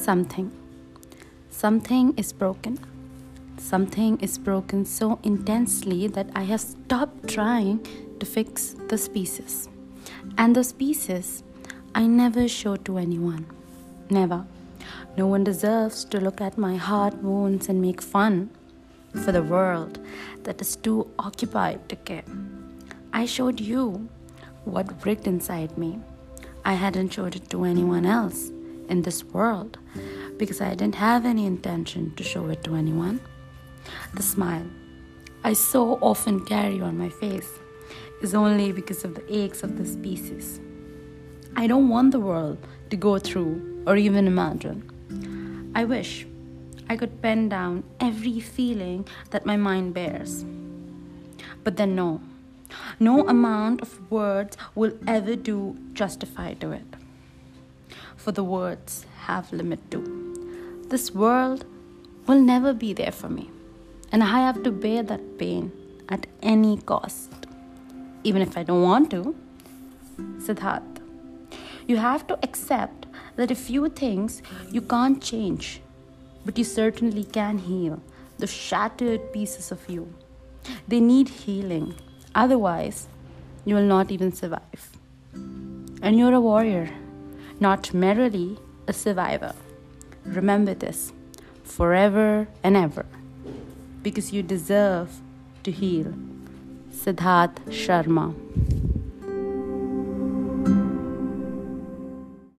something. Something is broken. Something is broken so intensely that I have stopped trying to fix those pieces. And those pieces I never show to anyone. Never. No one deserves to look at my heart wounds and make fun for the world that is too occupied to care. I showed you what bricked inside me. I hadn't showed it to anyone else in this world because I didn't have any intention to show it to anyone. The smile I so often carry on my face is only because of the aches of the species. I don't want the world to go through or even imagine. I wish I could pen down every feeling that my mind bears. But then, no, no amount of words will ever do justify to it. For the words have limit too. This world will never be there for me, and I have to bear that pain at any cost, even if I don't want to. Siddharth, you have to accept that a few things you can't change, but you certainly can heal the shattered pieces of you. They need healing, otherwise, you will not even survive. And you're a warrior, not merely a survivor. Remember this forever and ever because you deserve to heal. Siddharth Sharma.